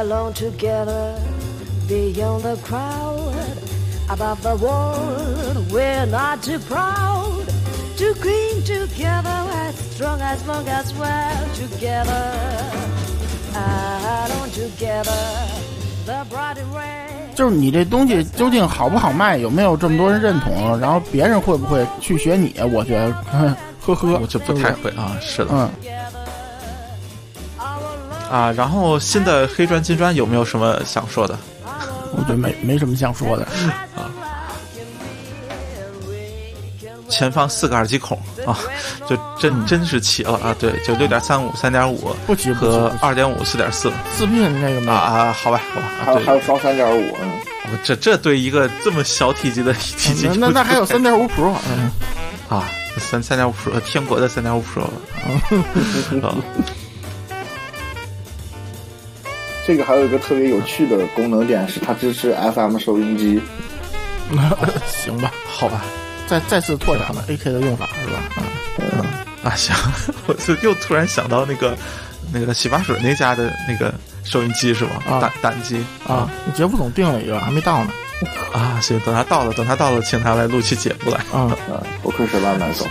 alone together beyond the crowd. Above the world, we're not too proud to cling together as strong as long as we're together. Alone together, the bright and red. 就是你这东西究竟好不好卖，有没有这么多人认同，然后别人会不会去学你？我觉得，呵呵，我就不太会啊。是的，嗯。啊，然后新的黑砖金砖有没有什么想说的？我觉得没没什么想说的啊。前方四个耳机孔啊，就真真是齐了啊！对，就六点三五、三点五不齐和二点五、四点四四 P 那个啊啊，好吧，好吧，还有还有双三点五，这这对一个这么小体积的体积，那那还有三点五 Pro 啊，三三点五 Pro，天国的三点五 Pro 啊。这个还有一个特别有趣的功能点是，它支持 FM 收音机。行吧，好吧，再再次拓展了 AK 的用法，是吧？嗯啊，行，我就又突然想到那个那个洗发水那家的那个收音机是吧？啊，胆机啊，杰夫总订了一个，还没到呢。啊，行，等他到了，等他到了，请他来录期节目来。啊 啊，不愧是万买总。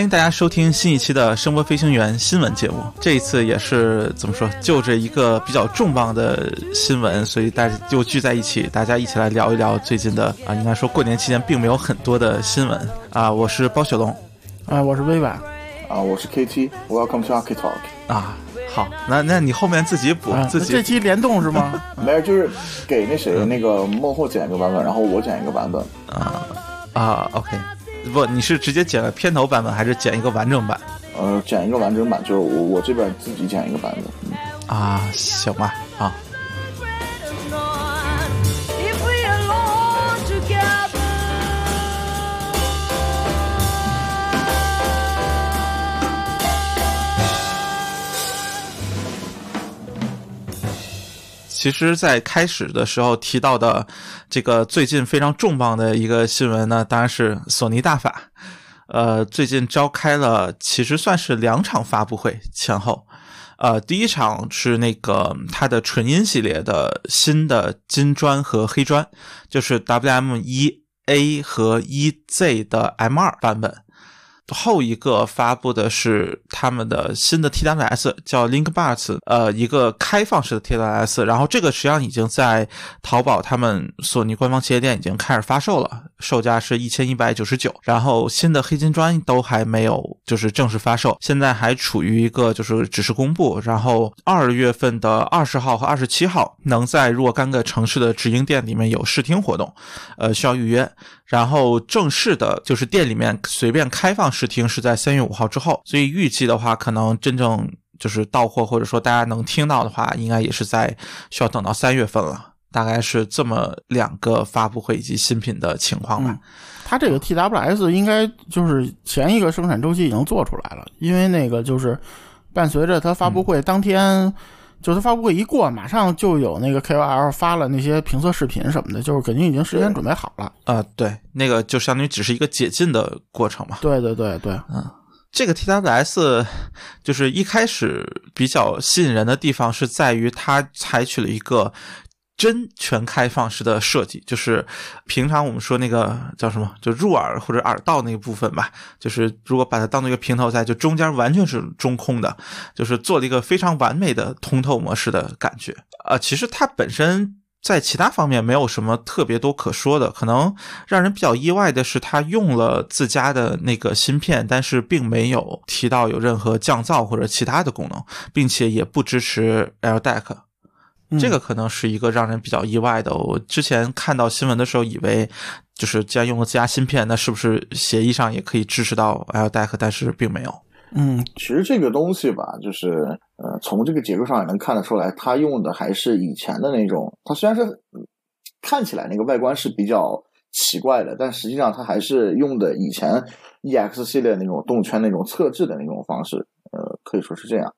欢迎大家收听新一期的《声波飞行员》新闻节目。这一次也是怎么说，就着一个比较重磅的新闻，所以大家就聚在一起，大家一起来聊一聊最近的啊，应该说过年期间并没有很多的新闻啊。我是包雪龙，啊，我是微婉，啊，我是 KT。Welcome to Arctic Talk。啊，好，那那你后面自己补，自己这期联动是吗？没有，就是给那谁那个幕后剪一个版本，然后我剪一个版本。啊啊，OK。不，你是直接剪了片头版本，还是剪一个完整版？呃，剪一个完整版，就是我我这边自己剪一个版本。啊，行吧，啊。其实，在开始的时候提到的这个最近非常重磅的一个新闻呢，当然是索尼大法。呃，最近召开了，其实算是两场发布会前后。呃，第一场是那个它的纯音系列的新的金砖和黑砖，就是 WM 一 A 和一 Z 的 M 二版本。后一个发布的是他们的新的 TWS，叫 LinkBuds，呃，一个开放式的 TWS。然后这个实际上已经在淘宝他们索尼官方旗舰店已经开始发售了，售价是一千一百九十九。然后新的黑金砖都还没有就是正式发售，现在还处于一个就是只是公布。然后二月份的二十号和二十七号能在若干个城市的直营店里面有试听活动，呃，需要预约。然后正式的就是店里面随便开放试听是在三月五号之后，所以预计的话，可能真正就是到货或者说大家能听到的话，应该也是在需要等到三月份了。大概是这么两个发布会以及新品的情况吧。它这个 TWS 应该就是前一个生产周期已经做出来了，因为那个就是伴随着它发布会当天。就是发布会一过，马上就有那个 KOL 发了那些评测视频什么的，就是肯定已经事先准备好了。啊，对，那个就相当于只是一个解禁的过程嘛。对对对对，嗯，这个 TWS 就是一开始比较吸引人的地方是在于它采取了一个。真全开放式的设计，就是平常我们说那个叫什么，就入耳或者耳道那个部分吧。就是如果把它当做一个平头在，就中间完全是中空的，就是做了一个非常完美的通透模式的感觉。呃，其实它本身在其他方面没有什么特别多可说的，可能让人比较意外的是，它用了自家的那个芯片，但是并没有提到有任何降噪或者其他的功能，并且也不支持 LDAC。这个可能是一个让人比较意外的。我之前看到新闻的时候，以为就是既然用了自家芯片，那是不是协议上也可以支持到 LDAC？但是并没有。嗯，其实这个东西吧，就是呃，从这个结构上也能看得出来，它用的还是以前的那种。它虽然是看起来那个外观是比较奇怪的，但实际上它还是用的以前 EX 系列那种动圈那种侧置的那种方式。呃，可以说是这样。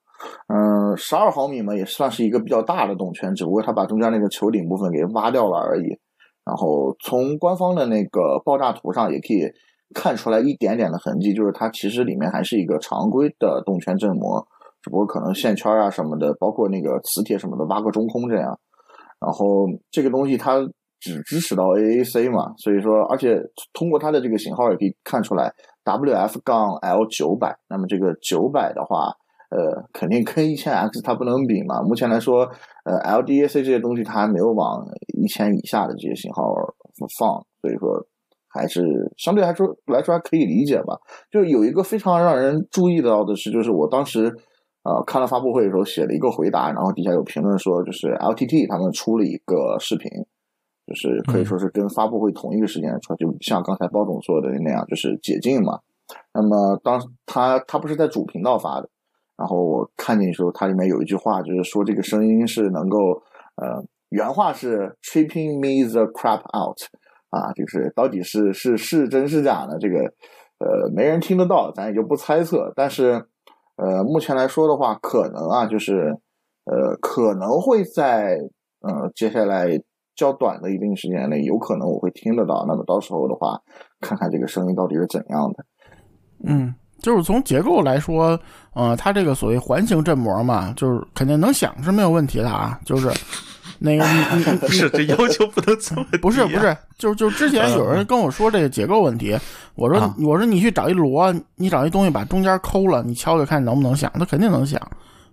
嗯，十二毫米嘛，也算是一个比较大的动圈，只不过它把中间那个球顶部分给挖掉了而已。然后从官方的那个爆炸图上也可以看出来一点点的痕迹，就是它其实里面还是一个常规的动圈振膜，只不过可能线圈啊什么的，包括那个磁铁什么的挖个中空这样。然后这个东西它只支持到 AAC 嘛，所以说，而且通过它的这个型号也可以看出来 WF 杠 L 九百，那么这个九百的话。呃，肯定跟一千 X 它不能比嘛。目前来说，呃，LDAC 这些东西它还没有往一千以下的这些型号放，所以说还是相对来说来说还可以理解吧。就有一个非常让人注意到的是，就是我当时呃看了发布会的时候写了一个回答，然后底下有评论说，就是 LTT 他们出了一个视频，就是可以说是跟发布会同一个时间出，就像刚才包总说的那样，就是解禁嘛。那么当他他不是在主频道发的。然后我看见的时候，它里面有一句话，就是说这个声音是能够，呃，原话是 “tripping me the crap out”，啊，就是到底是是是真是假呢？这个，呃，没人听得到，咱也就不猜测。但是，呃，目前来说的话，可能啊，就是，呃，可能会在，呃，接下来较短的一定时间内，有可能我会听得到。那么到时候的话，看看这个声音到底是怎样的。嗯。就是从结构来说，呃，它这个所谓环形振膜嘛，就是肯定能响是没有问题的啊。就是那个你你不 是这要求不能这么不是不是，就是就之前有人跟我说这个结构问题，我说我说你去找一螺，你找一东西把中间抠了，你敲敲看能不能响，它肯定能响，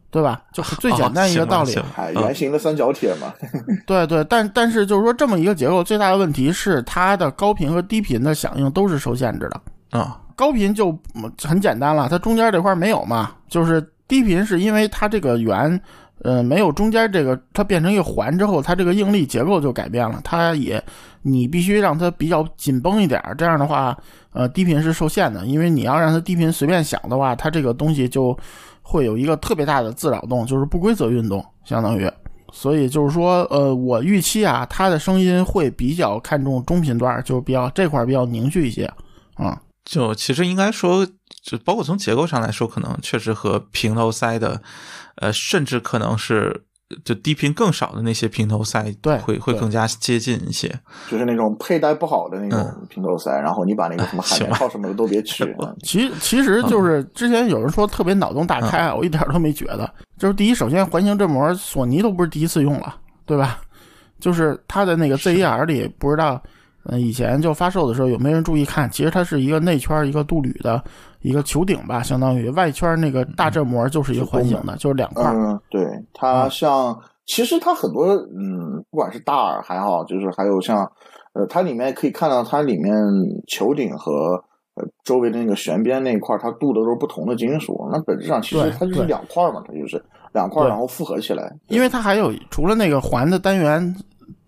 对吧？就最简单一个道理，圆形的三角铁嘛。对对，但但是就是说这么一个结构，最大的问题是它的高频和低频的响应都是受限制的啊。高频就很简单了，它中间这块没有嘛，就是低频是因为它这个圆，呃，没有中间这个，它变成一个环之后，它这个应力结构就改变了，它也你必须让它比较紧绷一点，这样的话，呃，低频是受限的，因为你要让它低频随便响的话，它这个东西就会有一个特别大的自扰动，就是不规则运动，相当于，所以就是说，呃，我预期啊，它的声音会比较看重中频段，就比较这块比较凝聚一些，啊。就其实应该说，就包括从结构上来说，可能确实和平头塞的，呃，甚至可能是就低频更少的那些平头塞，对，会会更加接近一些。就是那种佩戴不好的那种平头塞，然后你把那个什么海绵套什么的都别取。其其实就是之前有人说特别脑洞大开，我一点都没觉得。就是第一，首先环形振膜，索尼都不是第一次用了，对吧？就是它的那个 ZER 里不知道。嗯，以前就发售的时候有没有人注意看？其实它是一个内圈一个镀铝的一个球顶吧，相当于外圈那个大振膜就是一个环形的，就是两块。嗯，对，它像其实它很多嗯，不管是大耳还好，就是还有像呃，它里面可以看到它里面球顶和呃周围的那个旋边那一块，它镀的都是不同的金属。那本质上其实它就是两块嘛，它就是两块然后复合起来。因为它还有除了那个环的单元。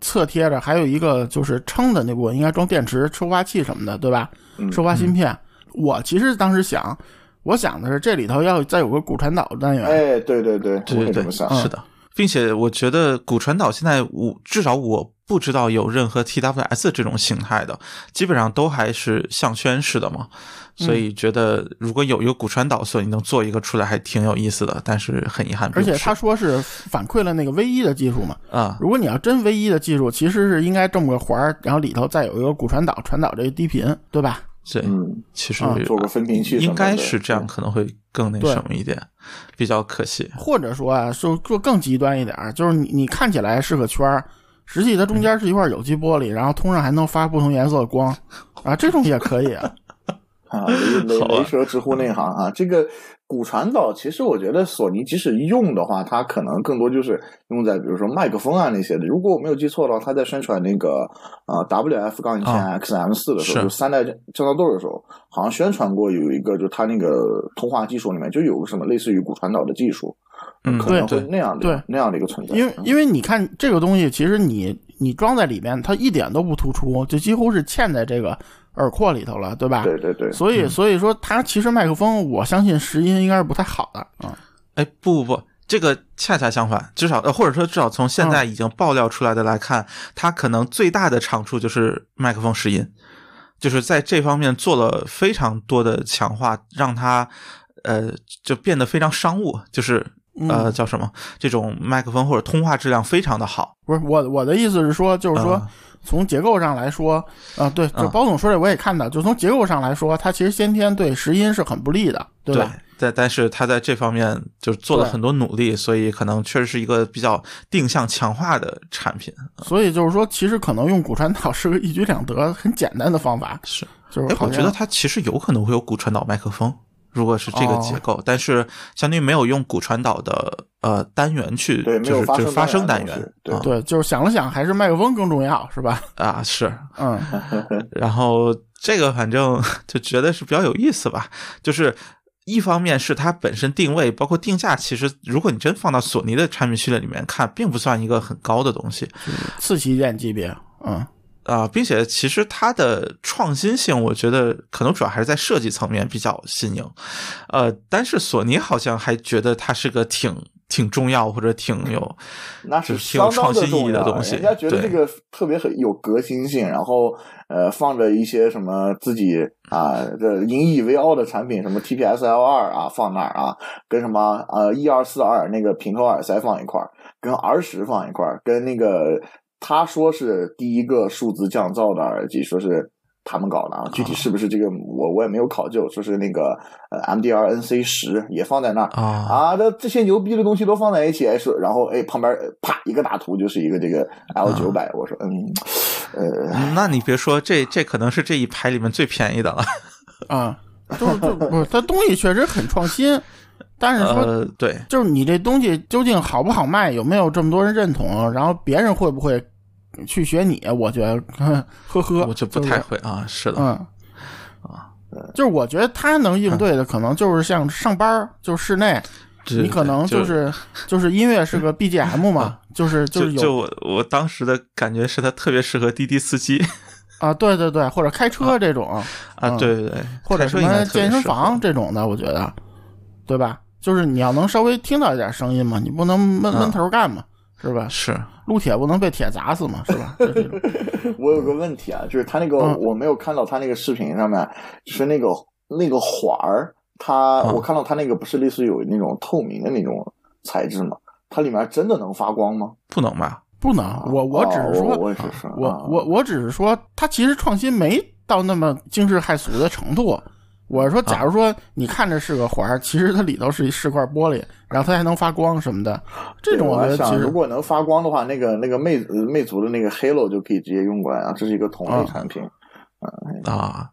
侧贴着还有一个就是撑的那部分，应该装电池、收发器什么的，对吧？收发芯片。我其实当时想，我想的是这里头要再有个骨传导单元。哎，对对对，对对对，是的，并且我觉得骨传导现在我至少我不知道有任何 TWS 这种形态的，基本上都还是项圈式的嘛。所以觉得如果有一个骨传导，所以能做一个出来还挺有意思的，但是很遗憾。而且他说是反馈了那个 V 一的技术嘛，啊，如果你要真 V 一的技术，其实是应该这么个环儿，然后里头再有一个骨传导，传导这个低频，对吧？对，嗯，其实做个分频器，应该是这样，可能会更那什么一点，比较可惜。或者说啊，说做更极端一点，就是你你看起来是个圈儿，实际它中间是一块有机玻璃，然后通上还能发不同颜色的光，啊，这种也可以啊。啊，雷雷雷蛇直呼内行啊！这个骨传导，其实我觉得索尼即使用的话，它可能更多就是用在比如说麦克风啊那些的。如果我没有记错的话，它在宣传那个呃 WF 杠一千啊 XM 四的时候，是就三代降噪豆的时候，好像宣传过有一个，就它那个通话技术里面就有个什么类似于骨传导的技术，嗯可能对会那样的对那样的一个存在。因为因为你看这个东西，其实你你装在里面，它一点都不突出，就几乎是嵌在这个耳廓里头了，对吧？对对对，所以所以说，它其实麦克风，我相信拾音应该是不太好的啊。哎，不不不，这个恰恰相反，至少呃，或者说至少从现嗯在已经爆料出来的来看，它可能最大的长处就是麦克风拾音，就是在这方面做了非常多的强化，让它呃就变得非常商务，就是呃嗯叫什么这种麦克风或者通话质量非常的好。不是我我的意思是说，就是说啊从结构上来说，啊，对，就啊包总说这我也看到，就从结构上来说，它其实先天对拾音是很不利的，对吧？但但是他在这方面就做了很多努力，所以可能确实是一个比较定向强化的产品。所以就是说，其实可能用骨传导是个一举两得、很简单的方法，是，哎，就是我觉得它其实有可能会有骨传导麦克风，如果是这个结哦构，但是相当于没有用骨传导的呃单元去，对没有就是就是发发声声单元对就是想了想，还是麦克风更重要，是吧？啊是，嗯，然后这个反正就觉得是比较有意思吧，就是。一方面是它本身定位，包括定价，其实如果你真放到索尼的产品序列里面看，并不算一个很高的东西。次旗舰级别，嗯，啊、并且其实它的创新性，我觉得可能主要还是在设计层面比较新颖，呃，但是索尼好像还觉得它是个挺挺重要或者挺有，那是是挺有创新意义的东西人家觉得对这个特别很有革新性，然后呃放着一些什么自己啊这引以为傲的产品，什么 TPS L 二啊放那儿啊，跟什么呃一二四二那个平头耳塞放一块儿，跟 R 十放一块儿，跟那个他说是第一个数字降噪的耳机，说是。他们搞的啊，具体是不是这个我我也没有考究，说是那个呃 MDR NC 十也放在那儿。啊。啊，这这些牛逼的东西都放在一起，哎说，然后哎旁边呃啪一个大图就是一个这个 L 九百、我说嗯呃嗯那你别说，这这可能是这一排里面最便宜的了。啊，就就不是，它东西确实很创新，但是说呃，对，就是你这东西究竟好不好卖，有没有这么多人认同，然后别人会不会去学你？我觉得，呵呵，我就不太会啊。是的，嗯。啊，就是我觉得他能应对的，可能就是像上班儿，就室内，你可能就就是就是音乐是个 BGM 嘛，就是就是就我我当时的感觉是他特别适合滴滴司机。啊，对对对，或者开车这种啊，嗯对对对，或者什么健身房这种的，我觉得，对吧？就是你要能稍微听到一点声音嘛，你不能闷闷头干嘛，是吧？是撸铁不能被铁砸死嘛，是吧？我有个问题啊，就是他那个、嗯我没有看到他那个视频上面，就是那个那个环儿，它、嗯我看到它那个不是类似于有那种透明的那种材质吗？它里面真的能发光吗？不能吧？不能，我我只是说，哦我我也是说，我啊我我只是说，它其实创新没到那么惊世骇俗的程度。我是说，假如说你看着是个环儿，其实它里头是一是块玻璃，然后它还能发光什么的，这种我想，我觉得其实如果能发光的话，那个那个魅呃魅族的那个 Halo 就可以直接用过来啊，这是一个同类嗯产品。啊，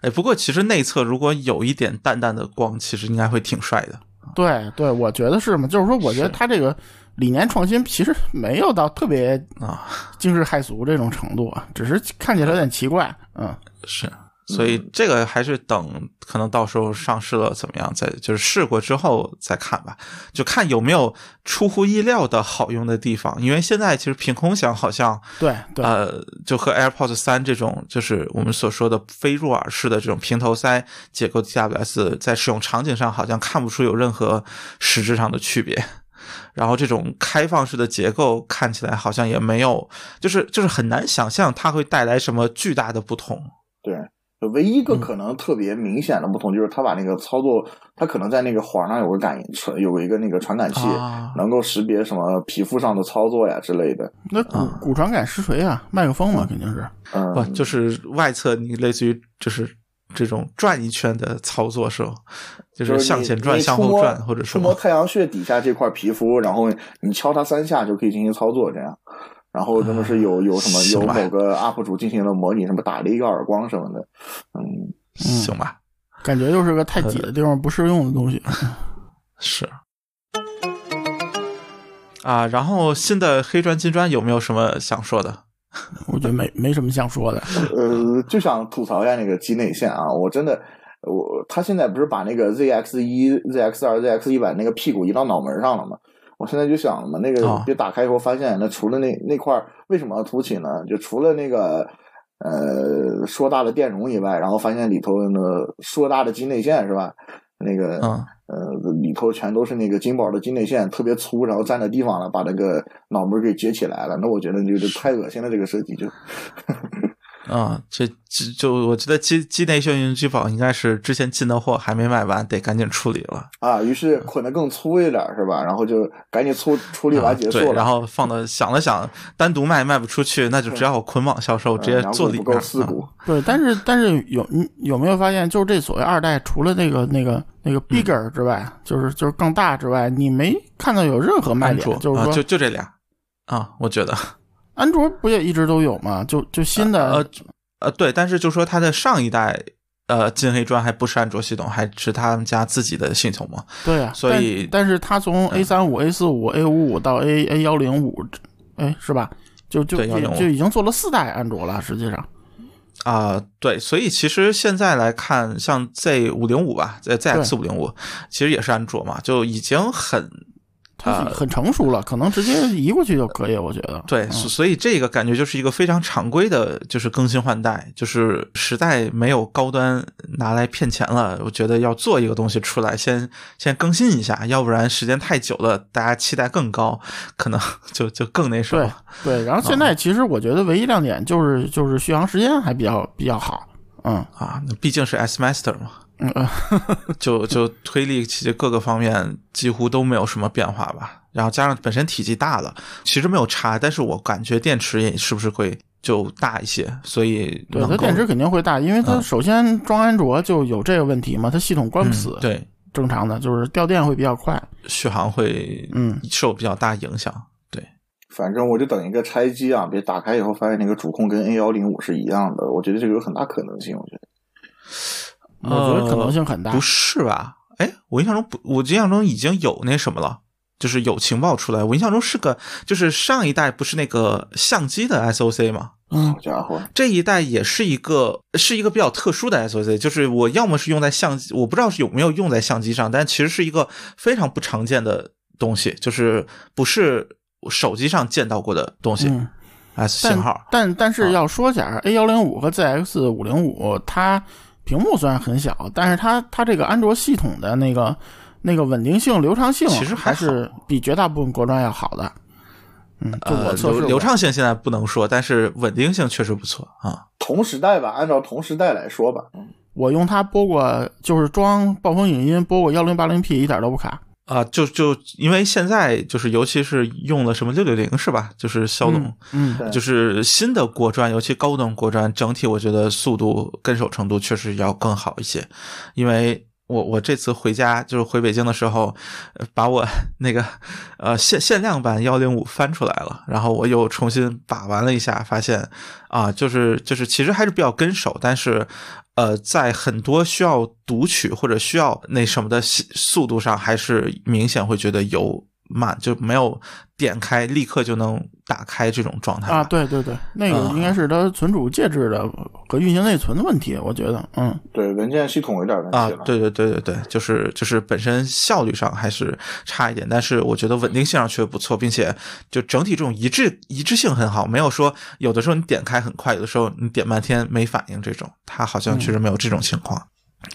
哎，不过其实内侧如果有一点淡淡的光，其实应该会挺帅的。对对，我觉得是嘛，就是说，我觉得它这个理念创新其实没有到特别啊，惊世骇俗这种程度，啊，只是看起来有点奇怪。嗯，是，所以这个还是等可能到时候上市了怎么样，再就是试过之后再看吧，就看有没有出乎意料的好用的地方。因为现在其实凭空想好像对对，呃，就和 AirPods 三这种，就是我们所说的非入耳式的这种平头塞结构 TWS，在使用场景上好像看不出有任何实质上的区别。然后这种开放式的结构看起来好像也没有，就是就是很难想象它会带来什么巨大的不同。对，唯一一嗯个可能特别明显的不同就是它把那个操作，它可能在那个环上有个感传，有一个那个传感器，啊能够识别什么皮肤上的操作呀之类的。那骨骨传感实锤啊，麦克风嘛，肯定是。嗯，不就是外侧你类似于就是这种转一圈的操作是吧？就就是是向前转、向后转，或者什么触摸太阳穴底下这块皮肤，然后你敲它三下就可以进行操作，这样。然后真的是有有什么有某个 UP 主进行了模拟，什么打了一个耳光什么的，嗯，行吧？感觉又是个太挤的地方不适用的东西。是。啊，然后新的黑砖金砖有没有什么想说的？我觉得没没什么想说的。呃，就想吐槽一下那个机内线啊，我真的，我他现在不是把那个 ZX 一、ZX 二、ZX 一百那个屁股移到脑门上了吗？我现在就想嘛，那个哦别打开以后发现，那除了那那块儿为什么要凸起呢？就除了那个呃硕大的电容以外，然后发现里头那硕大的机内线是吧？那个嗯呃里头全都是那个金宝的机内线，特别粗，然后占着地方了，把那个脑门给撅起来了。那我觉得就是太恶心了，这个设计就。啊，这这就我觉得机机内炫云机宝应该是之前进的货还没卖完，得赶紧处理了。啊，于是捆得更粗一点儿是吧？然后就赶紧粗处理完结束了。啊对，然后放到想了想，单独卖卖不出去，那就只好捆绑销售，直接做里面两股不够。四股，对，但是但是有你有没有发现，就是这所谓二代，除了那个那个那个 bigger 之外，就是就是更大之外，你没看到有任何卖点，啊，就是说就就这俩啊，我觉得安卓不也一直都有吗？就就新的呃呃对，但是就说它的上一代呃金黑砖还不是安卓系统，还是他们家自己的系统嘛。对呀、所以但但是它从 A 三五、A 四五、A 五五到 A A 幺零五，哎，是吧？就就对也105就已经做了四代安卓了，实际上。啊、对，所以其实现在来看，像 Z 五零五吧，Z ZX 五零五，其实也是安卓嘛，就已经很它很成熟了，可能直接移过去就可以，我觉得。对，所以这个感觉就是一个非常常规的，就是更新换代，就是实在没有高端拿来骗钱了。我觉得要做一个东西出来，先先更新一下，要不然时间太久了，大家期待更高，可能 就就更那什么。对，然后现在其实我觉得唯一亮点就是就是续航时间还比较比较好，嗯啊，那毕竟是 S Master 嘛，嗯嗯，就就推力其实各个方面几乎都没有什么变化吧。然后加上本身体积大了，其实没有差，但是我感觉电池也是不是会就大一些，所以对，它电池肯定会大，因为它嗯首先装安卓就有这个问题嘛，它系统关不死，嗯对正常的就是掉电会比较快，续航会嗯受比较大影响。对，反正我就等一个拆机啊，别打开以后发现那个主控跟 A 幺零五是一样的，我觉得这个有很大可能性。我觉得我觉得可能性很大。不是吧？哎，我印象中不，我印象中已经有那什么了，就是有情报出来。我印象中是个，就是上一代不是那个相机的 SOC 吗？嗯好，家伙，这一代也是一个是一个比较特殊的 SOC，就是我要么是用在相机，我不知道是有没有用在相机上，但其实是一个非常不常见的东西，就是不是手机上见到过的东西、嗯，S 但型号。但但是啊要说一下，A 幺零五和 ZX 五零五，它屏幕虽然很小，但是它它这个安卓系统的那个那个稳定性、流畅性，其实还还是比绝大部分国专要好的。嗯，就我呃，测试流畅性现在不能说，但是稳定性确实不错啊。同时代吧，按照同时代来说吧，我用它播过，就是装暴风影音播过幺零八零 P，一点都不卡。啊，就就因为现在就是，尤其是用了什么六六零是吧？就是骁龙，嗯，对就是新的国专，尤其高端国专，整体我觉得速度跟手程度确实要更好一些。因为我我这次回家就是回北京的时候，把我 那个呃限限量版幺零五翻出来了，然后我又重新把玩了一下，发现啊，就是就是其实还是比较跟手，但是呃，在很多需要读取或者需要那什么的速速度上，还是明显会觉得有慢，就没有点开立刻就能打开这种状态啊，对对对，那个啊应该是它存储介质的和运行内存的问题，我觉得，嗯，对文件系统有点问题了。，啊对对对对对，就是就是本身效率上还是差一点，但是我觉得稳定性上确实不错，并且就整体这种一致一致性很好，没有说有的时候你点开很快，有的时候你点半天没反应这种，它好像确实没有这种情况。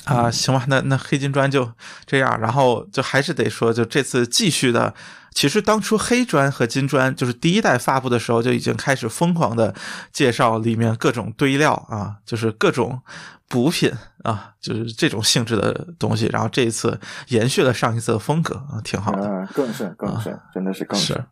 啊，行吧，那那黑金砖就这样，然后就还是得说，就这次继续的，其实当初黑砖和金砖就是第一代发布的时候就已经开始疯狂的介绍里面各种堆料啊，就是各种补品啊，就是这种性质的东西。然后这一次延续了上一次的风格啊，挺好的。嗯，更是更甚，真的是更甚是。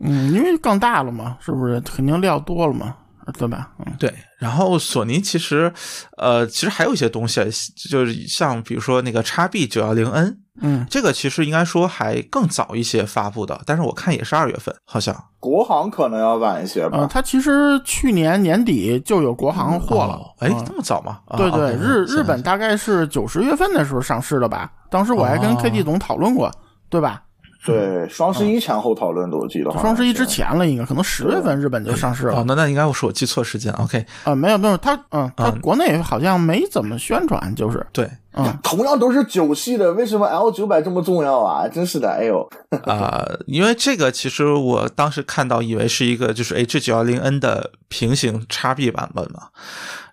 嗯，因为更大了嘛，是不是？肯定料多了嘛。对吧？嗯，对，然后索尼其实，呃，其实还有一些东西，就是像比如说那个 x B 九幺零 N，嗯，这个其实应该说还更早一些发布的，但是我看也是二月份，好像国行可能要晚一些呃，吧。它其实去年年底就有国行货了哦，哎，嗯这么早吗？啊对对日日本大概是九十月份的时候上市的吧？当时我还跟哦 KT 总讨论过，对吧？对，双十一前后讨论的，我记得双十一之前了，应该可能十月份日本就上市了哦，。那那应该是我记错时间，OK，啊，没有没有，他嗯，它嗯国内好像没怎么宣传，就是对，嗯，同样都是九系的，为什么 L 九百这么重要啊？真是的，哎呦，啊、因为这个其实我当时看到以为是一个就是 H 九幺零 N 的平行 x B 版本嘛，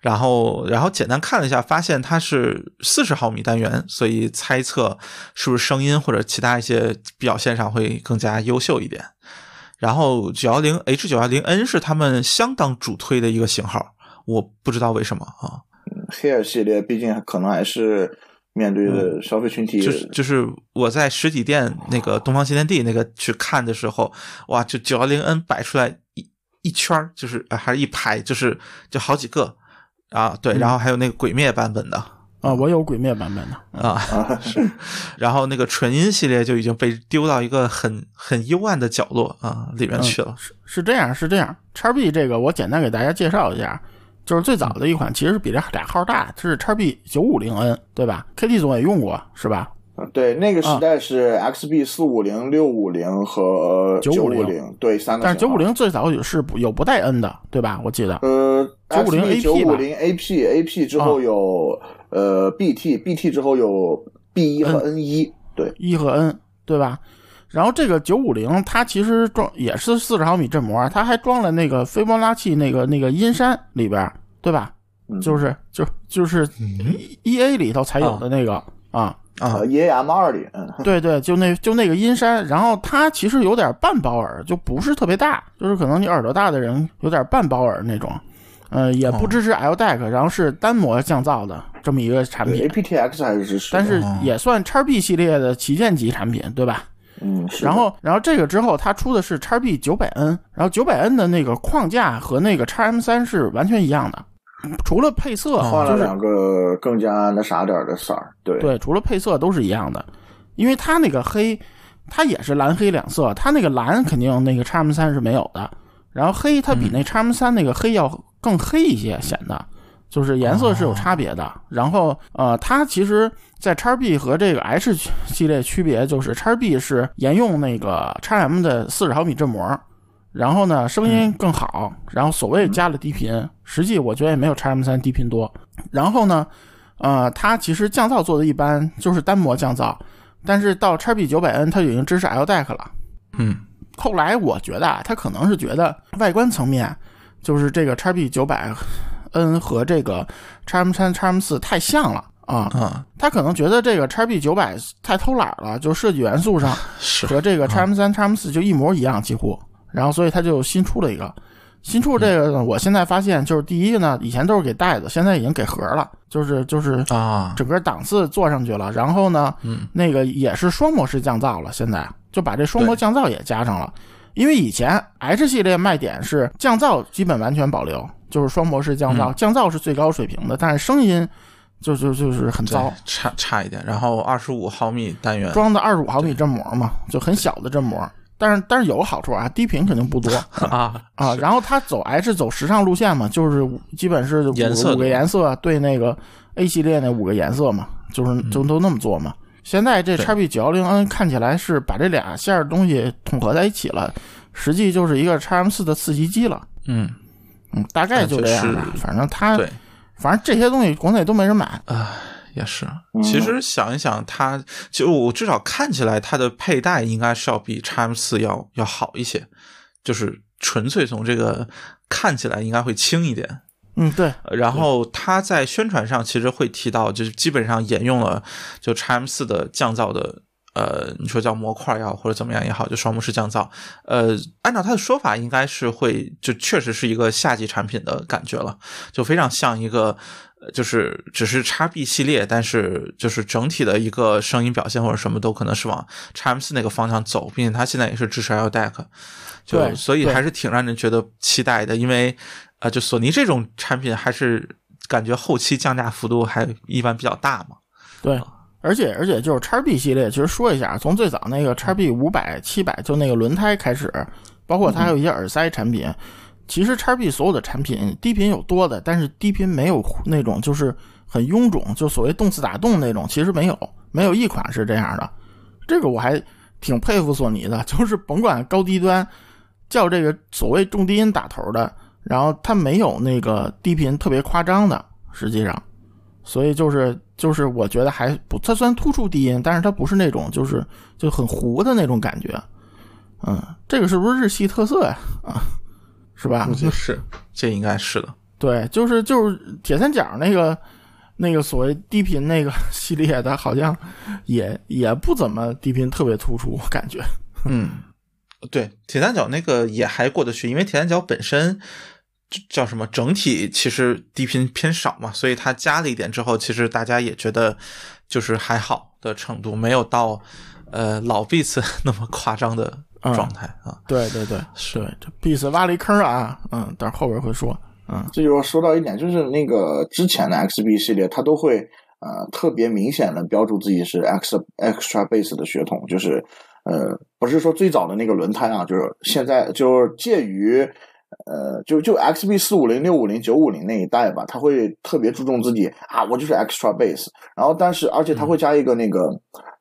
然后然后简单看了一下，发现它是四十毫米单元，所以猜测是不是声音或者其他一些表现上会更加优秀一点。然后九幺零 H 九幺零 N 是他们相当主推的一个型号，我不知道为什么啊，黑尔系列毕竟可能还是面对的消费群体，就是就是我在实体店那个东方新天地那个去看的时候，哇，就九幺零 N 摆出来一一圈儿就是呃还是一排，就是就好几个啊，对，然后还有那个鬼灭版本的。啊，我有鬼灭版本的，啊，是，然后那个纯音系列就已经被丢到一个很很幽暗的角落啊里面去了。是是这样是这样。叉 B 这个我简单给大家介绍一下，就是最早的一款，其实是比这俩号大，这是 x B 九五零 N，对吧？KT 总也用过是吧？对那个时代是 XB 四五零、六五零和九五950零，对三个。但是九五零最早也是有不带 N 的，对吧？我记得。呃九五零 AP 九五吧零 AP AP 之后有、呃 BT BT 之后有 B 一和 N 一、对一和 N，对吧？然后这个九五零它其实装也是四十毫米振膜，它还装了那个斐波拉契那个那个音山里边，对吧？嗯。就是就就是 E A 里头才有的那个啊，啊。呃 EAM 二里，嗯，对对，就那就那个音山，然后它其实有点半包耳，就不是特别大，就是可能你耳朵大的人有点半包耳那种，呃，也不支持 L DAC，然后是单模降噪的这么一个产品，APTX 还是支持，但是也算叉 B 系列的旗舰级产品，对吧？嗯，然后，然后这个之后，它出的是叉 B 九百 N，然后九百 N 的那个框架和那个叉 M 三是完全一样的，除了配色，就是换了两个更加那啥点儿的色儿，对对，除了配色都是一样的，因为它那个黑，它也是蓝黑两色，它那个蓝肯定那个 x M 三是没有的，然后黑它比那 x M 三那个黑要更黑一些，显得就是颜色是有差别的。然后呃，它其实在叉 B 和这个 H 系列区别就是叉 B 是沿用那个叉 M 的四十毫米振膜。然后呢，声音更好，然后所谓加了低频，实际我觉得也没有叉 M 三低频多。然后呢，呃，它其实降噪做的一般，就是单模降噪，但是到 x B 九百 N 它已经支持 L DAC 了。嗯。后来我觉得啊，他可能是觉得外观层面，就是这个 x B 九百 N 和这个 x M 三、x M 四太像了啊，啊。他可能觉得这个叉 B 九百太偷懒了，就设计元素上 和这个叉 M 三、叉 M 四就一模一样几乎，然后所以他就新出了一个。新出这个呢，我现在发现就是第一个呢，以前都是给袋子，现在已经给盒了，就是就是啊整个档次做上去了。然后呢，嗯那个也是双模式降噪了，现在就把这双模降噪也加上了。因为以前 H 系列卖点是降噪基本完全保留，就是双模式降噪，嗯降噪是最高水平的，但是声音就就就是很糟。差差一点，然后二十五毫米单元装的二十五毫米振膜嘛，就很小的振膜。但是但是有个好处啊，低频肯定不多 啊啊。然后它走 H 走时尚路线嘛，就是基本是五五个颜色对那个 A 系列那五个颜色嘛，就是就都那么做嘛。现在这对 x B 九幺零 N 看起来是把这俩线儿东西统合在一起了，实际就是一个叉 M 四的次级机了。嗯嗯，大概就这样吧反正它，反正这些东西国内都没人买。啊，也是。嗯其实想一想，它就我至少看起来，它的佩戴应该是要比 x M 四要要好一些，就是纯粹从这个看起来应该会轻一点。嗯，对，呃然后它在宣传上其实会提到，就是基本上沿用了就 x M 四的降噪的。呃，你说叫模块也好，或者怎么样也好，就双模式降噪。呃，按照他的说法，应该是会就确实是一个夏季产品的感觉了，就非常像一个，呃就是只是叉 B 系列，但是就是整体的一个声音表现或者什么都可能是往叉 M 四那个方向走，并且它现在也是支持 L DAC，就对对所以还是挺让人觉得期待的，因为啊，就索尼这种产品还是感觉后期降价幅度还一般比较大嘛。对，而且而且就是叉 B 系列，其实说一下，从最早那个叉 B 五百、七百，就那个轮胎开始，包括它还有一些耳塞产品。其实叉 B 所有的产品低频有多的，但是低频没有那种就是很臃肿，就所谓动次打动那种，其实没有，没有一款是这样的。这个我还挺佩服索尼的，就是甭管高低端，叫这个所谓重低音打头的，然后它没有那个低频特别夸张的，实际上，所以就是就是我觉得还不，它虽然突出低音，但是它不是那种就是就很糊的那种感觉。嗯，这个是不是日系特色呀？啊？是吧？估计是，这应该是的。对，就是就是铁三角那个那个所谓低频那个 系列的，好像也也不怎么低频特别突出，我感觉。嗯，对，铁三角那个也还过得去，因为铁三角本身叫什么，整体其实低频偏少嘛，所以它加了一点之后，其实大家也觉得就是还好的程度，没有到呃老 Beats 那么夸张的。状态啊，对对对，是这 b 斯挖了一坑啊，嗯，但是后边会说，嗯，这就说到一点，就是那个之前的 XB 系列，它都会呃特别明显的标注自己是 X Extra Base 的血统，就是呃不是说最早的那个轮胎啊，就是现在就是介于呃就就 XB 四五零六五零九五零那一代吧，它会特别注重自己啊，我就是 Extra Base，然后但是而且它会加一个那个。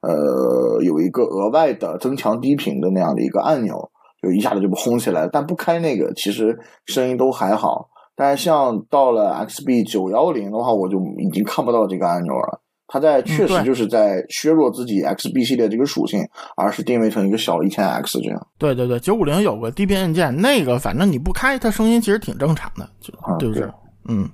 呃，有一个额外的增强低频的那样的一个按钮，就一下子就轰起来了。但不开那个，其实声音都还好。但是像到了 XB 九幺零的话，我就已经看不到这个按钮了。它在确实就是在削弱自己 XB 系列这个属性，而是定位成一个小一千 X 这样。对对对，九五零有个低频按键，那个反正你不开，它声音其实挺正常的，就对不对？嗯。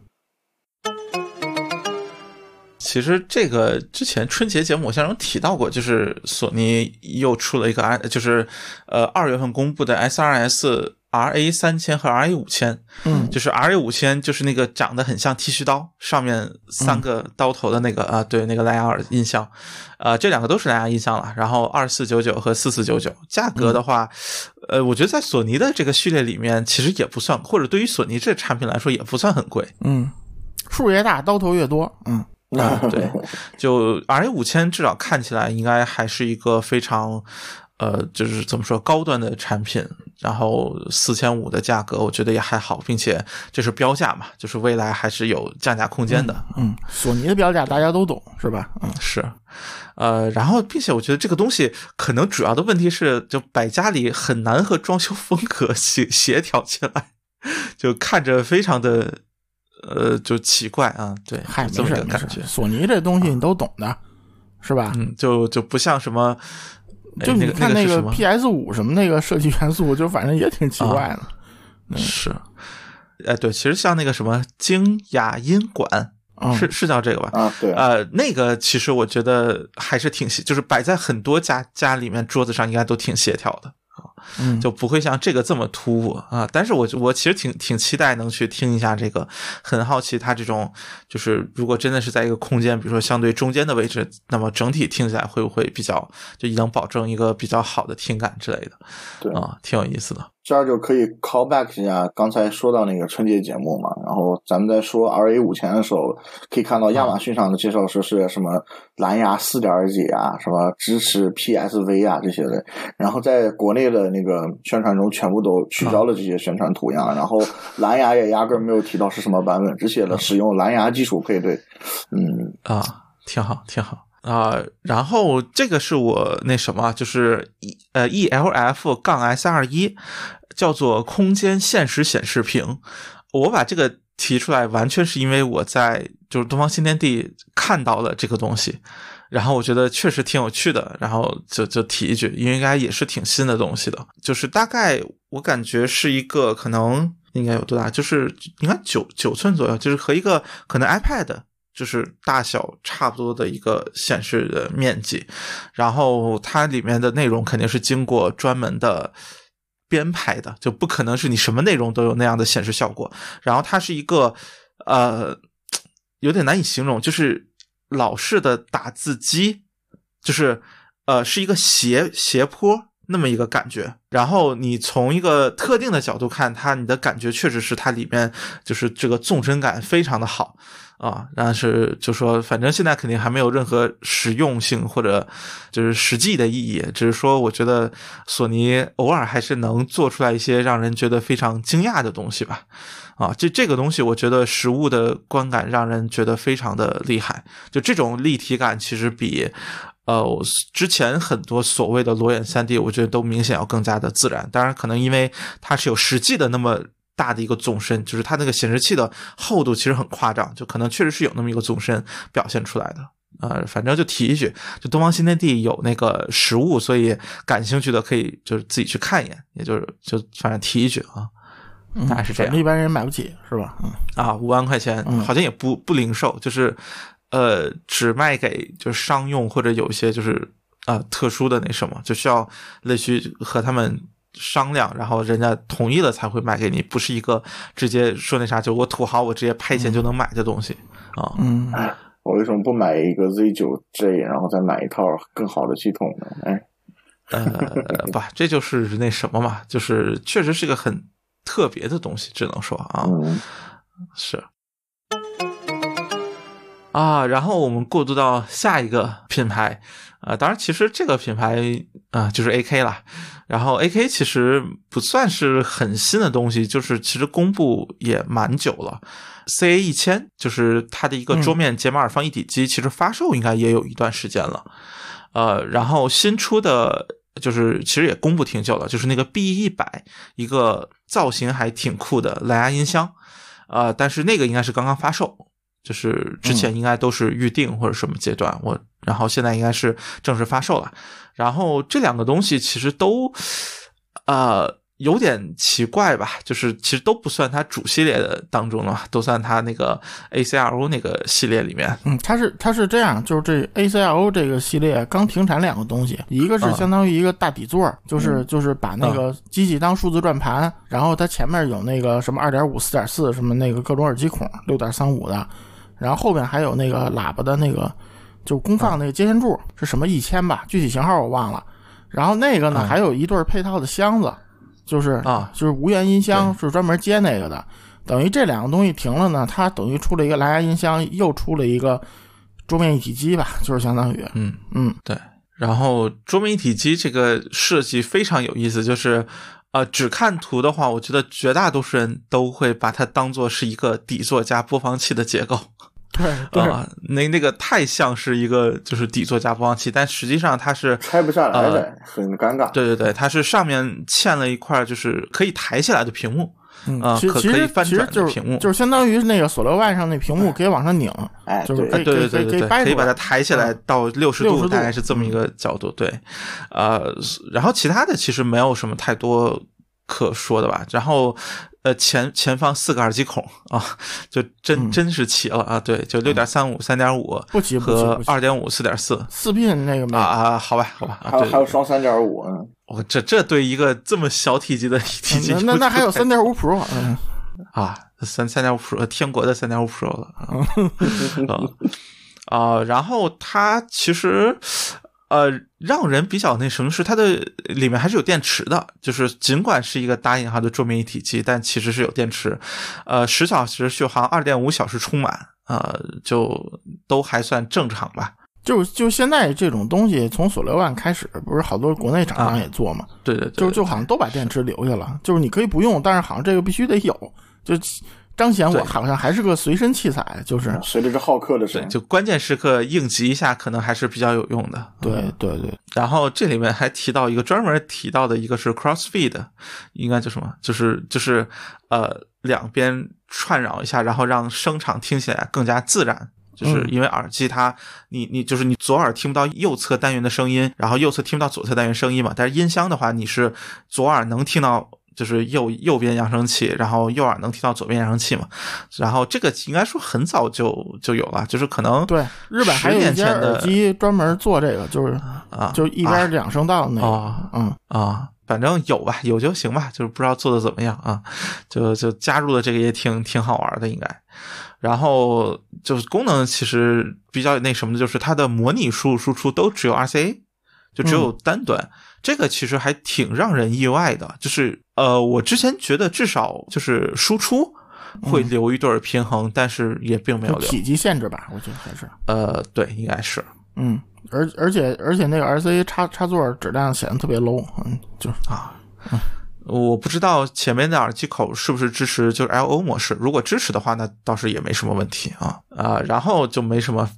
其实这个之前春节节目我像有提到过，就是索尼又出了一个 I，就是呃二月份公布的 S R S R A 三千和 R A 五千，嗯，就是 R A 五千就是那个长得很像剃须刀，上面三个刀头的那个啊，对，那个蓝牙耳音箱，呃，这两个都是蓝牙音箱了。然后二四九九和四四九九，价格的话，呃，我觉得在索尼的这个序列里面其实也不算，或者对于索尼这产品来说也不算很贵，嗯，数越大刀头越多，嗯。啊，对，就 R A 五千至少看起来应该还是一个非常，呃，就是怎么说高端的产品。然后四千五的价格，我觉得也还好，并且这是标价嘛，就是未来还是有降价空间的。嗯，索尼的标价大家都懂是吧？嗯，是，呃，然后并且我觉得这个东西可能主要的问题是，就摆家里很难和装修风格协协调起来，就看着非常的。呃，就奇怪啊，对，嗨，这么个感觉。索尼这东西你都懂的，是吧？嗯，就就不像什么，就你看那个 PS 五什么那个设计元素，就反正也挺奇怪的。是，哎，对，其实像那个什么精雅音管，是是叫这个吧？啊，对。呃，那个其实我觉得还是挺，就是摆在很多家家里面桌子上应该都挺协调的。嗯，就不会像这个这么突兀啊！但是我我其实挺挺期待能去听一下这个，很好奇它这种就是如果真的是在一个空间，比如说相对中间的位置，那么整体听起来会不会比较就能保证一个比较好的听感之类的？对啊，挺有意思的。这儿就可以 call back 一下刚才说到那个春节节目嘛，然后咱们在说 R A 五千的时候，可以看到亚马逊上的介绍说是什么蓝牙四点几啊，什么支持 P S V 啊这些的，然后在国内的那个宣传中全部都取消了这些宣传图样，然后蓝牙也压根没有提到是什么版本，只写了使用蓝牙基础配对，嗯啊，挺好，挺好。啊，然后这个是我那什么，就是 E 呃 E L F 杠 S 二一，叫做空间现实显示屏。我把这个提出来，完全是因为我在就是东方新天地看到了这个东西，然后我觉得确实挺有趣的，然后就就提一句，因为应该也是挺新的东西的，就是大概我感觉是一个可能应该有多大，就是应该九九寸左右，就是和一个可能 iPad。就是大小差不多的一个显示的面积，然后它里面的内容肯定是经过专门的编排的，就不可能是你什么内容都有那样的显示效果。然后它是一个呃有点难以形容，就是老式的打字机，就是呃是一个斜斜坡那么一个感觉。然后你从一个特定的角度看它，你的感觉确实是它里面就是这个纵深感非常的好啊。但是就说，反正现在肯定还没有任何实用性或者就是实际的意义，只是说我觉得索尼偶尔还是能做出来一些让人觉得非常惊讶的东西吧。啊，这这个东西，我觉得实物的观感让人觉得非常的厉害。就这种立体感，其实比呃之前很多所谓的裸眼三 D，我觉得都明显要更加的自然。当然，可能因为它是有实际的那么大的一个纵深，就是它那个显示器的厚度其实很夸张，就可能确实是有那么一个纵深表现出来的。呃，反正就提一句，就东方新天地有那个实物，所以感兴趣的可以就是自己去看一眼，也就是就反正提一句啊。大概是这样，一般人买不起是吧？嗯啊，五万块钱好像也不不零售，就是呃，只卖给就是商用或者有一些就是啊特殊的那什么，就需要类似于和他们商量，然后人家同意了才会卖给你，不是一个直接说那啥，就我土豪我直接拍钱就能买的东西啊。嗯，哎，我为什么不买一个 Z 九 J，然后再买一套更好的系统呢？哎，呃，不，这就是那什么嘛，就是确实是个很。特别的东西，只能说啊，是啊，然后我们过渡到下一个品牌啊，当然，其实这个品牌啊就是 A K 啦。然后 A K 其实不算是很新的东西，就是其实公布也蛮久了。C A 一千就是它的一个桌面解码耳放一体机，其实发售应该也有一段时间了。呃，然后新出的。就是其实也公布挺久了，就是那个 B 一百，一个造型还挺酷的蓝牙音箱，呃，但是那个应该是刚刚发售，就是之前应该都是预定或者什么阶段，我然后现在应该是正式发售了，然后这两个东西其实都，呃。有点奇怪吧，就是其实都不算它主系列的当中了，都算它那个 A C R O 那个系列里面。嗯，它是它是这样，就是这 A C R O 这个系列刚停产两个东西，一个是相当于一个大底座，就是就是把那个机器当数字转盘，然后它前面有那个什么二点五、四点四什么那个各种耳机孔，六点三五的，然后后边还有那个喇叭的那个就功放那个接线柱是什么一千吧，具体型号我忘了。然后那个呢还有一对配套的箱子。就是啊，就是无源音箱是专门接那个的，等于这两个东西停了呢，它等于出了一个蓝牙音箱，又出了一个桌面一体机吧，就是相当于，嗯。嗯，对。然后桌面一体机这个设计非常有意思，就是呃，只看图的话，我觉得绝大多数人都会把它当做是一个底座加播放器的结构。对啊，那那个太像是一个就是底座加播放器，但实际上它是拆不下来的，很尴尬。对对对，它是上面嵌了一块就是可以抬起来的屏幕，啊，可可以翻转的屏幕，就是相当于那个索罗外上那屏幕可以往上拧，哎，就是可以对对对对对，可以把它抬起来到六十度，大概是这么一个角度。对，呃，然后其他的其实没有什么太多可说的吧，然后。呃，前前方四个耳机孔啊，就真真是齐了啊！对，就六点三五、三点五不齐和二点五、四点四四 pin 那个啊啊，好吧，好吧，还有还有双三点五，我这这对一个这么小体积的体积，那那还有三点五 Pro 啊，三三点五 Pro，天国的三点五 Pro 了啊 啊，然后它其实。呃，让人比较那什么是它的里面还是有电池的，就是尽管是一个大引号的桌面一体机，但其实是有电池，呃，十小时续航，二点五小时充满，呃，就都还算正常吧。就就现在这种东西，从索罗万开始，不是好多国内厂商也做嘛？对对对，就就好像都把电池留下了，就是你可以不用，但是好像这个必须得有，就。彰显我好像还是个随身器材，就是随着这好客的对，就关键时刻应急一下，可能还是比较有用的。对对对。然后这里面还提到一个专门提到的一个是 Crossfeed，应该叫什么？就是就是呃两边串扰一下，然后让声场听起来更加自然。就是因为耳机它你你就是你左耳听不到右侧单元的声音，然后右侧听不到左侧单元声音嘛。但是音箱的话，你是左耳能听到。就是右右边扬声器，然后右耳能听到左边扬声器嘛？然后这个应该说很早就就有了，就是可能对日本还有一家耳机专门做这个，就是啊，就一边两声道那个，嗯啊，反正有吧，有就行吧，就是不知道做的怎么样啊，就就加入了这个也挺挺好玩的应该。然后就是功能其实比较那什么的，就是它的模拟输入输出都只有 RCA，就只有单端。这个其实还挺让人意外的。就是呃，我之前觉得至少就是输出会留一对平衡，但是也并没有留。体积限制吧，我觉得还是。呃，对，应该是。嗯，而而且而且那个 RCA 插插座质量显得特别 low，嗯，就啊，我不知道前面的耳机口是不是支持就是 LO 模式，如果支持的话，那倒是也没什么问题啊啊，然后就没什么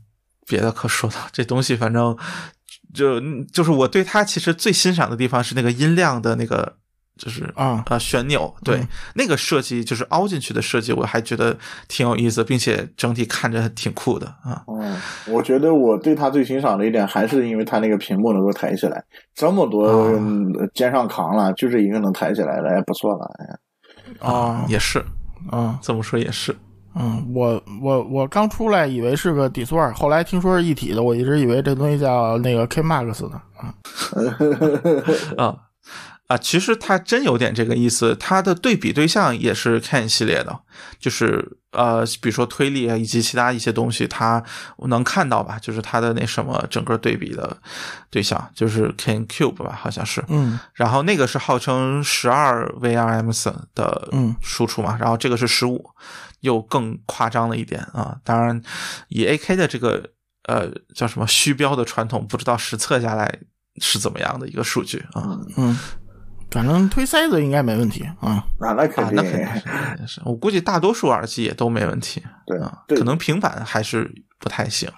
别的可说的，这东西反正就就是我对它其实最欣赏的地方是那个音量的那个。就是啊啊旋钮，对那个设计就是凹进去的设计，我还觉得挺有意思，并且整体看着挺酷的啊。嗯，我觉得我对它最欣赏的一点还是因为它那个屏幕能够抬起来，这么多肩上扛了，就这一个能抬起来了，也，不错了，哎。啊，也是，啊，这么说也是。嗯，我我我刚出来以为是个底座，后来听说是一体的，我一直以为这东西叫那个 K Max 呢啊。啊。啊，其实它真有点这个意思，它的对比对象也是 Ken 系列的，就是呃，比如说推力啊，以及其他一些东西，它能看到吧？就是它的那什么整个对比的对象，就是 Ken Cube 吧，好像是。嗯。然后那个是号称十二 VRMs 的输出嘛，然后这个是十五，又更夸张了一点啊。当然，以 AK 的这个呃叫什么虚标的传统，不知道实测下来是怎么样的一个数据啊？嗯。反正推塞子应该没问题啊，那那肯定，那肯定是。我估计大多数耳机也都没问题。对啊，可能平板还是不太行。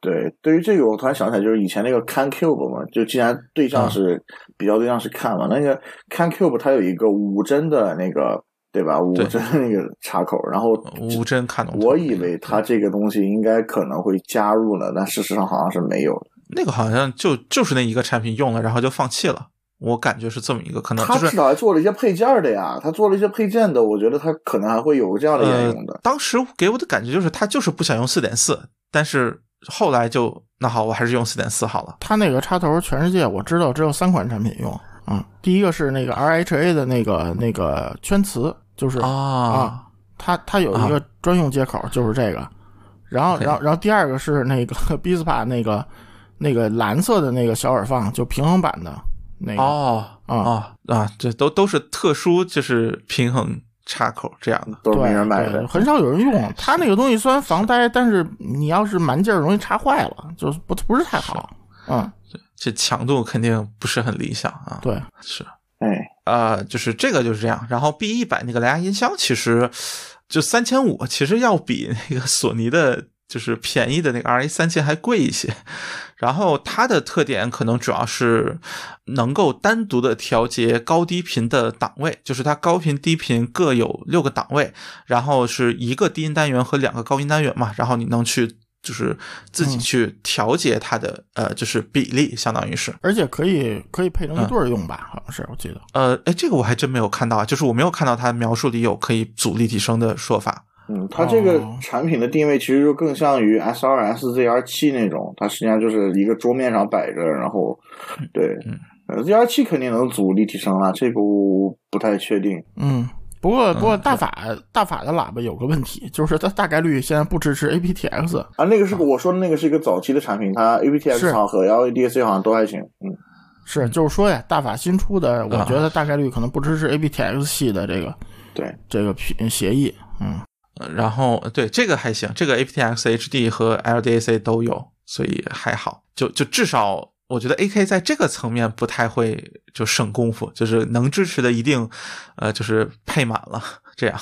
对，对于这个，我突然想起来，就是以前那个 Can Cube 嘛，就既然对象是比较对象是看嘛，那个 Can Cube 它有一个五针的那个，对吧？五针那个插口，然后五针看懂。我以为它这个东西应该可能会加入了，但事实上好像是没有的。那个好像就就是那一个产品用了，然后就放弃了。我感觉是这么一个可能，他至少还做了一些配件的呀，他做了一些配件的，我觉得他可能还会有这样的沿用的。当时给我的感觉就是他就是不想用四点四，但是后来就那好，我还是用四点四好了。他那个插头全世界我知道只有三款产品用，嗯，第一个是那个 RHA 的那个那个圈磁，就是啊，它它有一个专用接口，就是这个，然后然后然后第二个是那个 Bispa 那个那个蓝色的那个小耳放，就平衡版的。那哦啊啊，这都都是特殊，就是平衡插口这样的，都是没人买的，很少有人用。它那个东西虽然防呆，但是你要是蛮劲儿，容易插坏了，就是不不是太好。嗯，这强度肯定不是很理想啊。对，是，哎，呃，就是这个就是这样。然后 B 一百那个蓝牙音箱，其实就三千五，其实要比那个索尼的。就是便宜的那个 R A 三千还贵一些，然后它的特点可能主要是能够单独的调节高低频的档位，就是它高频低频各有六个档位，然后是一个低音单元和两个高音单元嘛，然后你能去就是自己去调节它的呃就是比例，相当于是，而且可以可以配成一对儿用吧，好像是我记得，呃，哎，这个我还真没有看到，就是我没有看到它描述里有可以组立体声的说法。嗯，它这个产品的定位其实就更像于 S 二 S ZR 七那种，它实际上就是一个桌面上摆着，然后，对，嗯，ZR 七肯定能组立体声了，这个我不太确定。嗯，不过不过大法大法的喇叭有个问题，就是它大概率现在不支持 aptX 啊，那个是我说的那个是一个早期的产品，它 aptX 好和 LADC 好像都还行。嗯，是，就是说呀，大法新出的，我觉得大概率可能不支持 aptX 系的这个，对这个协议，嗯。然后对这个还行，这个 aptX HD 和 LDAC 都有，所以还好。就就至少我觉得 AK 在这个层面不太会就省功夫，就是能支持的一定呃就是配满了这样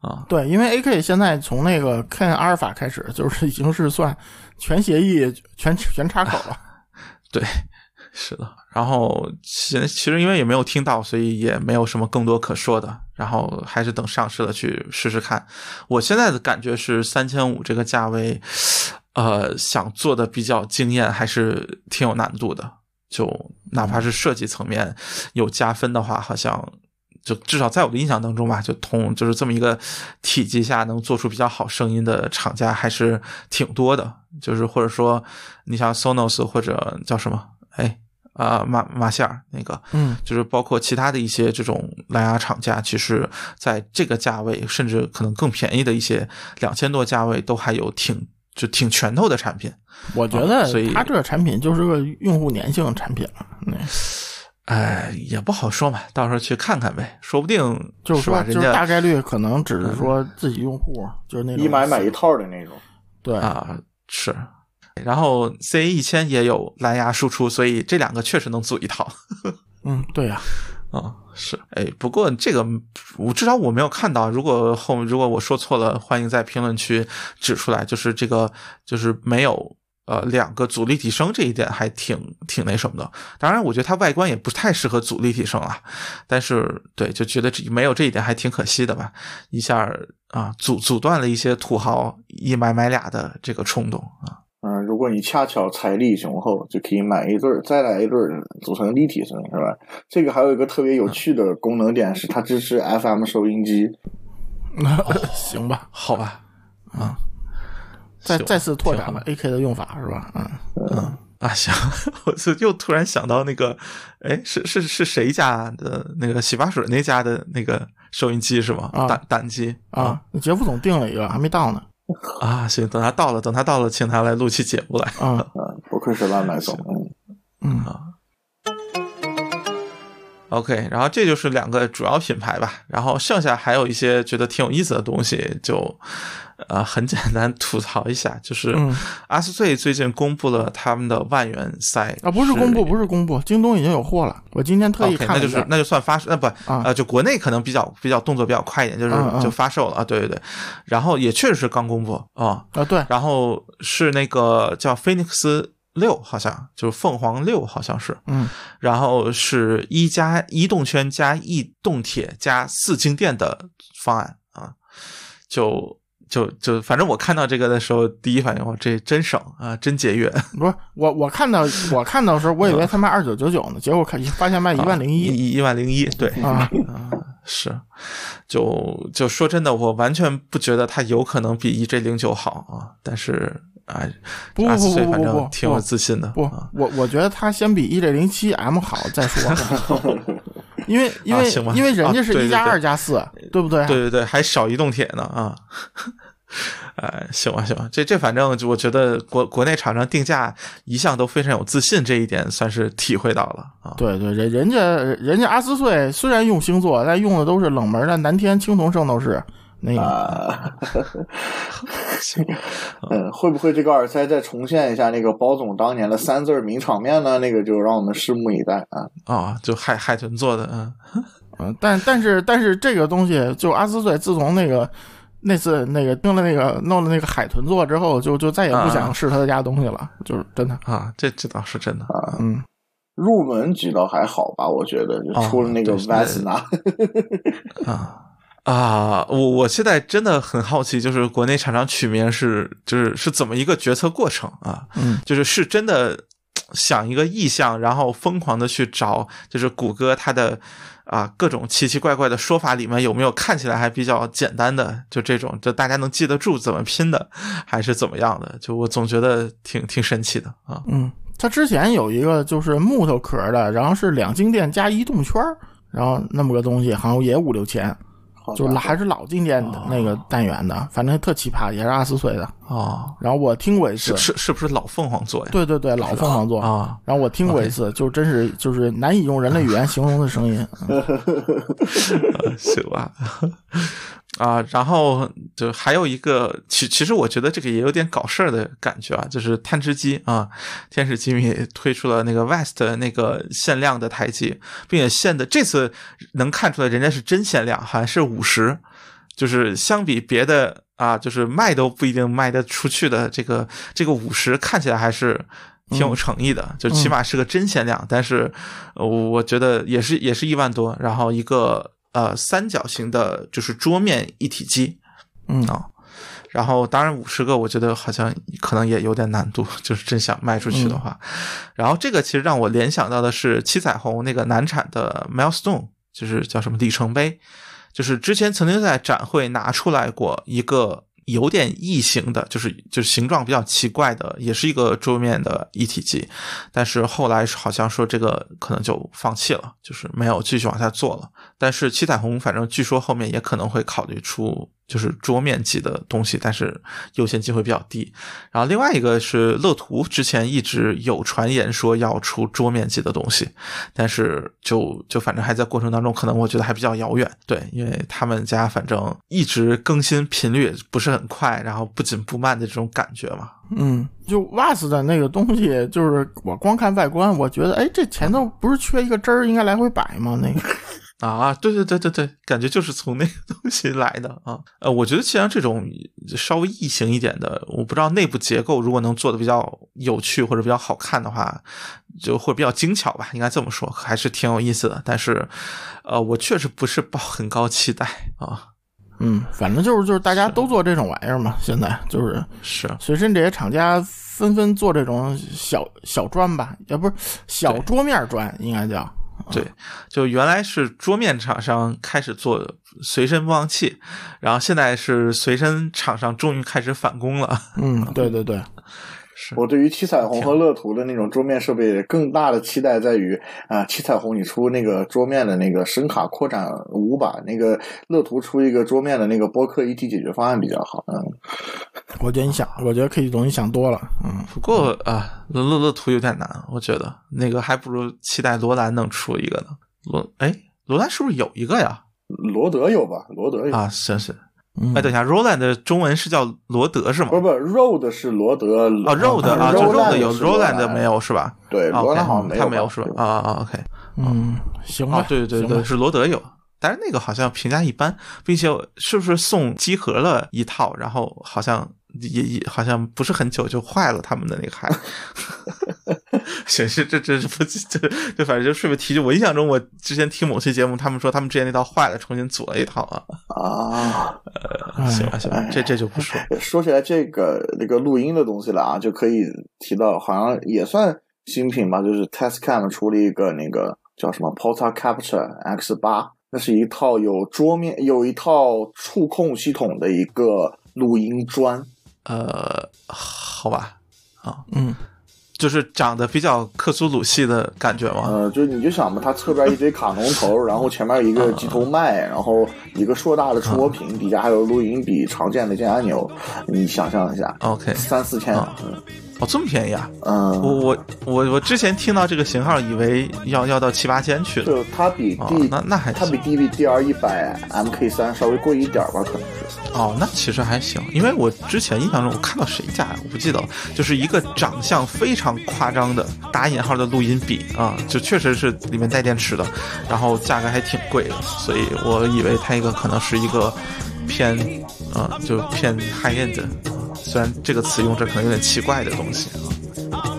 啊。对，因为 AK 现在从那个 Ken 阿尔法开始，就是已经是算全协议全全插口了。对。是的，然后其其实因为也没有听到，所以也没有什么更多可说的。然后还是等上市了去试试看。我现在的感觉是三千五这个价位，呃，想做的比较惊艳还是挺有难度的。就哪怕是设计层面有加分的话，好像就至少在我的印象当中吧，就同就是这么一个体积下能做出比较好声音的厂家还是挺多的。就是或者说你像 Sonos 或者叫什么哎。啊，马马歇尔那个，嗯，就是包括其他的一些这种蓝牙厂家，其实在这个价位，甚至可能更便宜的一些两千多价位，都还有挺就挺拳头的产品。我觉得，所以它这个产品就是个用户粘性产品了。哎，也不好说嘛，到时候去看看呗，说不定就是说，吧？人家就是大概率可能只是说自己用户，就是那种一买买一套的那种。对，啊是，然后 CA 一千也有蓝牙输出，所以这两个确实能组一套。嗯，对呀、啊、是，哎，不过这个我至少我没有看到。如果后如果我说错了，欢迎在评论区指出来。就是这个，就是没有呃两个阻力提升这一点还挺挺那什么的。当然，我觉得它外观也不太适合阻力提升啊。但是对，就觉得这没有这一点还挺可惜的吧。一下儿啊，阻阻断了一些土豪一买买俩的这个冲动啊。嗯，如果你恰巧财力雄厚，就可以买一对儿，再来一对儿，组成立体声，是吧？这个还有一个特别有趣的功能点是，它支持 FM 收音机。行吧，好吧，啊再再次拓展了 AK 的用法是吧？嗯，嗯啊，行，我就又突然想到那个，哎，是是是谁家的那个洗发水那家的那个收音机是吗？啊胆胆机啊，杰夫总订了一个，还没到呢。啊，行，等他到了，等他到了，请他来录期节目来。嗯嗯，不愧是烂漫总。嗯，嗯，OK，然后这就是两个主要品牌吧，然后剩下还有一些觉得挺有意思的东西，就呃很简单吐槽一下，就是嗯阿斯翠最近公布了他们的万元赛啊，不是公布，不是公布，京东已经有货了。我今天特意看那就是那就算发售，那不啊呃，就国内可能比较比较动作比较快一点，就是就发售了啊，对对对，然后也确实是刚公布啊，啊，对，然后是那个叫菲尼克斯六，好像就是凤凰六，好像是，嗯。然后是一加一动圈加一动铁加四静电的方案啊，就就就反正我看到这个的时候，第一反应我这真省啊，真节约，不是我我看到我看到的时候，我以为他卖二九九九呢，结果看发现卖一万零一。一一万零一，对啊，啊，是，就就说真的，我完全不觉得它有可能比 EJ 零九好啊，但是哎，不不不不翠反正不挺有自信的不啊，我我觉得它先比 EJ 零七 M 好再说，因为因为因为人家是一加二加四，对不对？对对对，还少一动铁呢啊。哎，行吧，行吧，这这反正我觉得国国内厂商定价一向都非常有自信，这一点算是体会到了啊。对对，人人家人家阿斯翠虽然用星座，但用的都是冷门的南天青铜圣斗士那个。啊，嗯，会不会这个耳塞再重现一下那个包总当年的三字名场面呢？那个就让我们拭目以待啊。啊，就海海豚做的，嗯，嗯，但但是但是这个东西，就阿斯翠自从那个那次那个弄了那个弄了那个海豚座之后，就就再也不啊想试他家东西了，就是真的。啊，这这倒是真的啊。嗯，入门级倒还好吧，我觉得就出了那个 Vesna，、啊啊！我我现在真的很好奇，就是国内厂商取名是就是是怎么一个决策过程啊？嗯，就是是真的想一个意向，然后疯狂的去找，就是谷歌它的啊各种奇奇怪怪的说法里面有没有看起来还比较简单的，就这种就大家能记得住怎么拼的，还是怎么样的？就我总觉得挺挺神奇的啊。嗯，它之前有一个就是木头壳的，然后是两静电加移动圈儿，然后那么个东西，好像也五六千，就是还是老经典的那个单元的，反正特奇葩，也是二十四岁的。哦，然后我听过一次是，是是不是老凤凰座呀？对对对，老凤凰座。啊，然后我听过一次，就真是就是难以用人类语言形容的声音。嗯 呃行吧。啊，然后就还有一个，其其实我觉得这个也有点搞事儿的感觉啊，就是探知机啊，天使机密推出了那个 West 那个限量的台机，并且限的这次能看出来人家是真限量，好像是五十，就是相比别的啊，就是卖都不一定卖得出去的这个这个五十看起来还是。挺有诚意的，就起码是个真限量，但是呃我觉得也是也是一万多，然后一个呃三角形的，就是桌面一体机嗯啊、然后当然五十个，我觉得好像可能也有点难度，就是真想卖出去的话。然后这个其实让我联想到的是七彩虹那个难产的 Milestone，就是叫什么里程碑，就是之前曾经在展会拿出来过一个。有点异形的，就是就是形状比较奇怪的，也是一个桌面的一体机，但是后来好像说这个可能就放弃了，就是没有继续往下做了。但是七彩虹反正据说后面也可能会考虑出就是桌面级的东西，但是优先级会比较低。然后另外一个是乐图，之前一直有传言说要出桌面级的东西，但是就就反正还在过程当中，可能我觉得还比较遥远。对，因为他们家反正一直更新频率不是很快，然后不紧不慢的这种感觉嘛。嗯，就 VAS 的那个东西，就是我光看外观，我觉得，哎，这前头不是缺一个针儿，应该来回摆吗？那个。啊，对对对对对，感觉就是从那个东西来的啊。呃，我觉得像这种稍微异形一点的，我不知道内部结构如果能做的比较有趣或者比较好看的话，就会比较精巧吧，应该这么说，还是挺有意思的。但是，呃，我确实不是抱很高期待啊。嗯，反正就是就是大家都做这种玩意儿嘛，现在就是是随身这些厂家纷纷做这种小小砖吧，也不是小桌面砖，应该叫。对，就原来是桌面厂商开始做随身播放器，然后现在是随身厂商终于开始反攻了。嗯，对对对。我对于七彩虹和乐图的那种桌面设备更大的期待在于啊，七彩虹你出那个桌面的那个声卡扩展五版，那个乐图出一个桌面的那个播客一体解决方案比较好。嗯，我觉得你想，我觉得可以容易想多了。嗯，不过啊，乐乐乐图有点难，我觉得那个还不如期待罗兰能出一个呢。罗哎，罗兰是不是有一个呀？罗德有吧？罗德有啊，是是。哎，等一下，Roland 的中文是叫罗德是吗？不不，Road 是罗德啊，Road 啊，就 Road 有，Roland 没有是吧？对，罗兰好像他没有是吧？啊啊，OK，嗯，行吧，对对对，是罗德有，但是那个好像评价一般，并且是不是送机盒了一套，然后好像。也也好像不是很久就坏了，他们的那个孩 子。行，这这这不这这反正就顺便提，就我印象中，我之前听某期节目，他们说他们之前那套坏了，重新组了一套啊啊。呃，行吧行吧，这这就不说。说起来这个那个录音的东西了啊，就可以提到，好像也算新品吧，就是 Testcam 出了一个那个叫什么 Porta Capture X 八，那是一套有桌面有一套触控系统的一个录音砖。呃，好吧，啊，嗯，就是长得比较克苏鲁系的感觉吗？呃，就是你就想吧，它侧边一堆卡农头，然后前面一个机头麦，然后一个硕大的触摸屏，底下还有录音笔常见的键按钮，你想象一下，OK，三四千，嗯，哦，这么便宜啊？嗯，我我我我之前听到这个型号，以为要要到七八千去了，就它比 D 那那还它比 DVDR 一百 MK 三稍微贵一点吧，可能是。哦，那其实还行，因为我之前印象中我看到谁家呀，我不记得了，就是一个长相非常夸张的打引号的录音笔啊，就确实是里面带电池的，然后价格还挺贵的，所以我以为它一个可能是一个偏，啊，就偏 high end，虽然这个词用着可能有点奇怪的东西啊。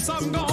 some gone.